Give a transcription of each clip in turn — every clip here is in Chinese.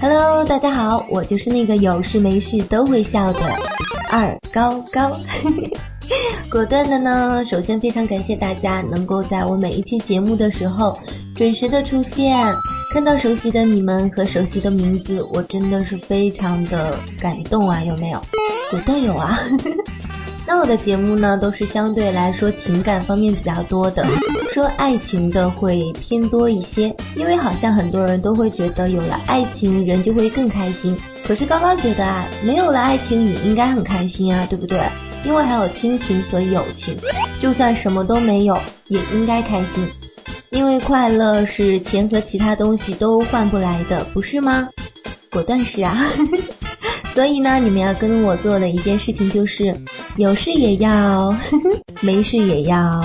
Hello，大家好，我就是那个有事没事都会笑的二高高。果断的呢，首先非常感谢大家能够在我每一期节目的时候准时的出现，看到熟悉的你们和熟悉的名字，我真的是非常的感动啊，有没有？果断有啊。那我的节目呢，都是相对来说情感方面比较多的，说爱情的会偏多一些，因为好像很多人都会觉得有了爱情人就会更开心，可是高高觉得啊，没有了爱情也应该很开心啊，对不对？因为还有亲情和友情，就算什么都没有也应该开心，因为快乐是钱和其他东西都换不来的，不是吗？果断是啊，所以呢，你们要跟我做的一件事情就是。有事也要，没事也要，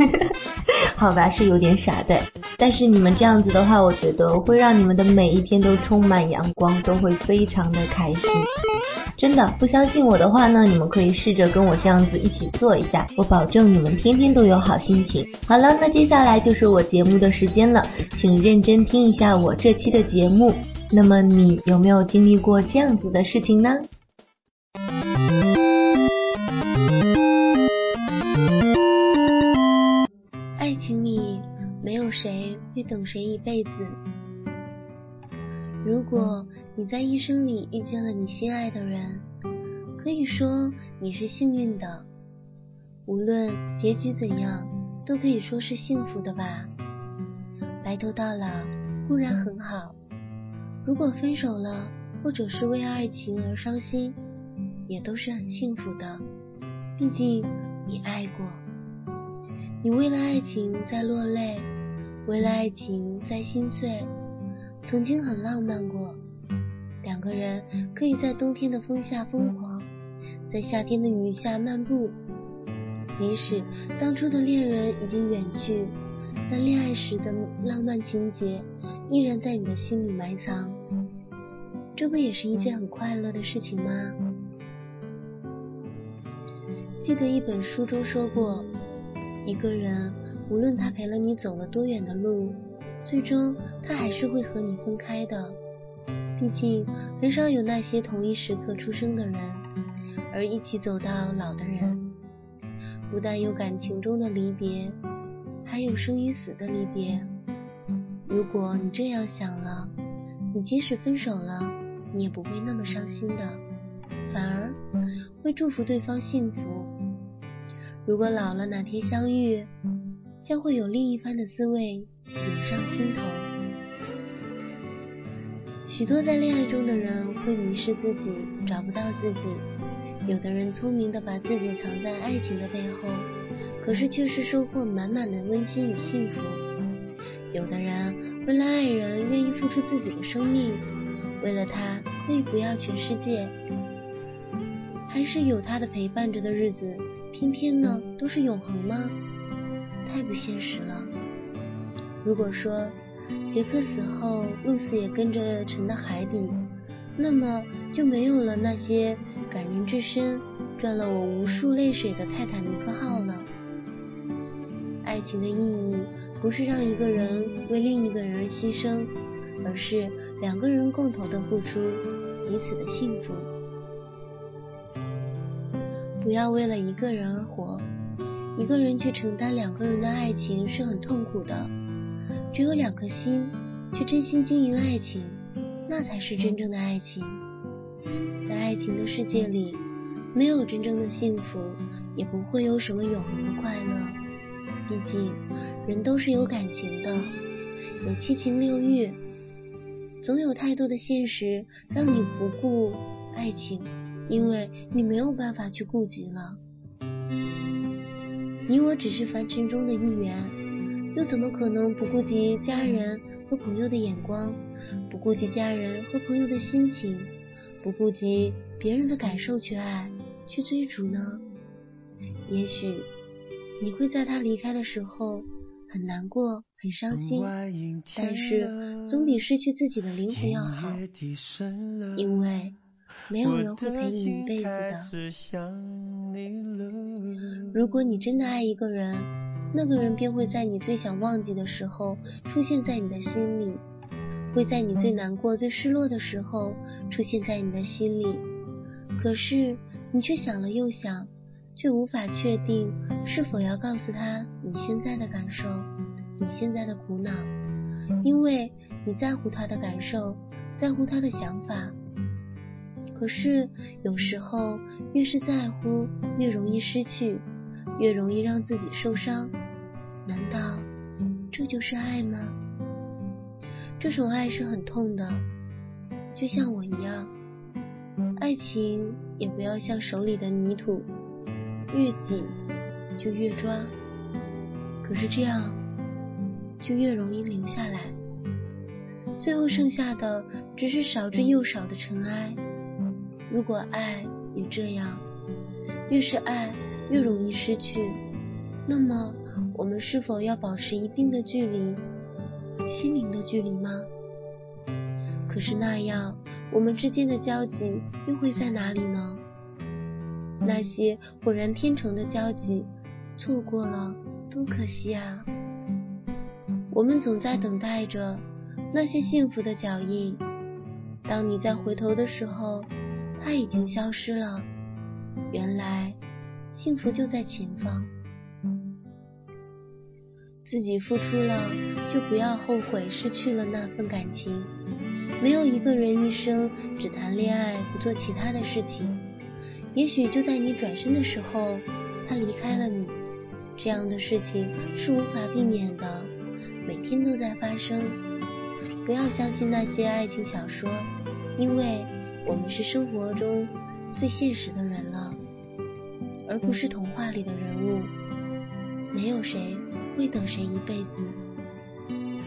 好吧，是有点傻的。但是你们这样子的话，我觉得会让你们的每一天都充满阳光，都会非常的开心。真的，不相信我的话呢，你们可以试着跟我这样子一起做一下，我保证你们天天都有好心情。好了，那接下来就是我节目的时间了，请认真听一下我这期的节目。那么你有没有经历过这样子的事情呢？会等谁一辈子？如果你在一生里遇见了你心爱的人，可以说你是幸运的。无论结局怎样，都可以说是幸福的吧。白头到老固然很好，如果分手了，或者是为爱情而伤心，也都是很幸福的。毕竟你爱过，你为了爱情在落泪。为了爱情在心碎，曾经很浪漫过。两个人可以在冬天的风下疯狂，在夏天的雨下漫步。即使当初的恋人已经远去，但恋爱时的浪漫情节依然在你的心里埋藏。这不也是一件很快乐的事情吗？记得一本书中说过，一个人。无论他陪了你走了多远的路，最终他还是会和你分开的。毕竟很少有那些同一时刻出生的人，而一起走到老的人。不但有感情中的离别，还有生与死的离别。如果你这样想了，你即使分手了，你也不会那么伤心的，反而会祝福对方幸福。如果老了哪天相遇，将会有另一番的滋味涌上心头。许多在恋爱中的人会迷失自己，找不到自己。有的人聪明的把自己藏在爱情的背后，可是却是收获满满的温馨与幸福。有的人为了爱人愿意付出自己的生命，为了他可以不要全世界，还是有他的陪伴着的日子，偏偏呢都是永恒吗？太不现实了。如果说杰克死后，露丝也跟着沉到海底，那么就没有了那些感人至深、赚了我无数泪水的泰坦尼克号了。爱情的意义不是让一个人为另一个人而牺牲，而是两个人共同的付出彼此的幸福。不要为了一个人而活。一个人去承担两个人的爱情是很痛苦的，只有两颗心去真心经营爱情，那才是真正的爱情。在爱情的世界里，没有真正的幸福，也不会有什么永恒的快乐。毕竟，人都是有感情的，有七情六欲，总有太多的现实让你不顾爱情，因为你没有办法去顾及了。你我只是凡尘中的一员，又怎么可能不顾及家人和朋友的眼光，不顾及家人和朋友的心情，不顾及别人的感受去爱、去追逐呢？也许你会在他离开的时候很难过、很伤心，但是总比失去自己的灵魂要好，因为。没有人会陪你一辈子的。如果你真的爱一个人，那个人便会在你最想忘记的时候出现在你的心里。会在你最难过、最失落的时候出现在你的心里。可是你却想了又想，却无法确定是否要告诉他你现在的感受，你现在的苦恼，因为你在乎他的感受，在乎他的想法。可是有时候，越是在乎，越容易失去，越容易让自己受伤。难道这就是爱吗？这种爱是很痛的，就像我一样。爱情也不要像手里的泥土，越紧就越抓。可是这样就越容易留下来，最后剩下的只是少之又少的尘埃。如果爱也这样，越是爱越容易失去，那么我们是否要保持一定的距离，心灵的距离吗？可是那样，我们之间的交集又会在哪里呢？那些浑然天成的交集，错过了多可惜啊！我们总在等待着那些幸福的脚印，当你再回头的时候。他已经消失了，原来幸福就在前方。自己付出了，就不要后悔失去了那份感情。没有一个人一生只谈恋爱不做其他的事情。也许就在你转身的时候，他离开了你。这样的事情是无法避免的，每天都在发生。不要相信那些爱情小说，因为。我们是生活中最现实的人了，而不是童话里的人物。没有谁会等谁一辈子，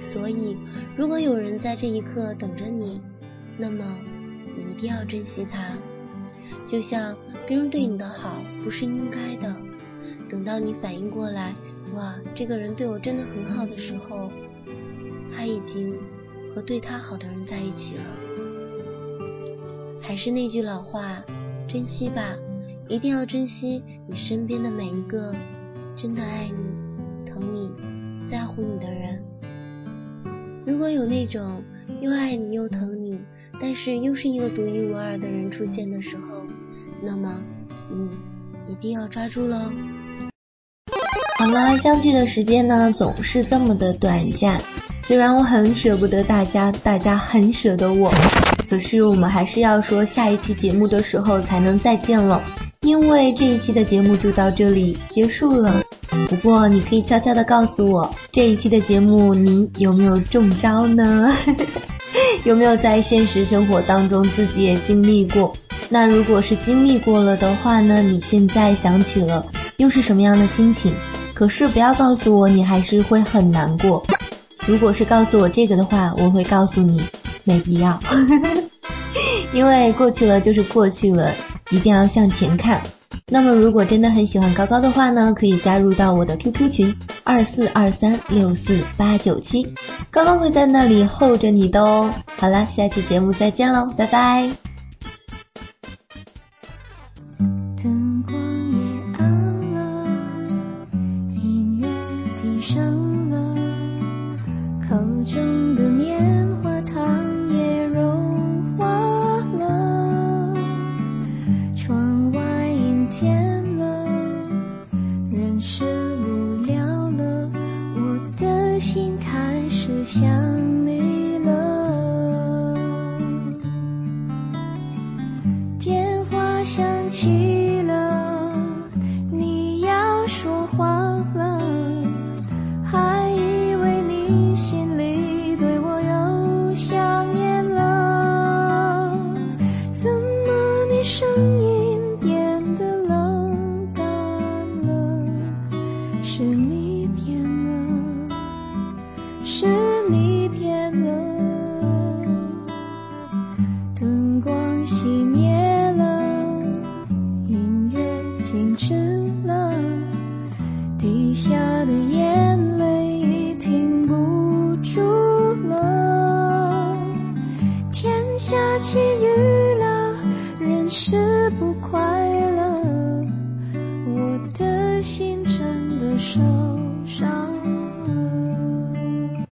所以如果有人在这一刻等着你，那么你一定要珍惜他。就像别人对你的好不是应该的，等到你反应过来，哇，这个人对我真的很好的时候，他已经和对他好的人在一起了。还是那句老话，珍惜吧，一定要珍惜你身边的每一个真的爱你、疼你、在乎你的人。如果有那种又爱你又疼你，但是又是一个独一无二的人出现的时候，那么你一定要抓住喽。好啦，相聚的时间呢总是这么的短暂，虽然我很舍不得大家，大家很舍得我。可是我们还是要说下一期节目的时候才能再见了，因为这一期的节目就到这里结束了。不过你可以悄悄的告诉我，这一期的节目你有没有中招呢？有没有在现实生活当中自己也经历过？那如果是经历过了的话呢？你现在想起了又是什么样的心情？可是不要告诉我你还是会很难过。如果是告诉我这个的话，我会告诉你。没必要，因为过去了就是过去了，一定要向前看。那么如果真的很喜欢高高的话呢，可以加入到我的 QQ 群二四二三六四八九七，高高会在那里候着你的哦。好了，下期节目再见喽，拜拜。你想。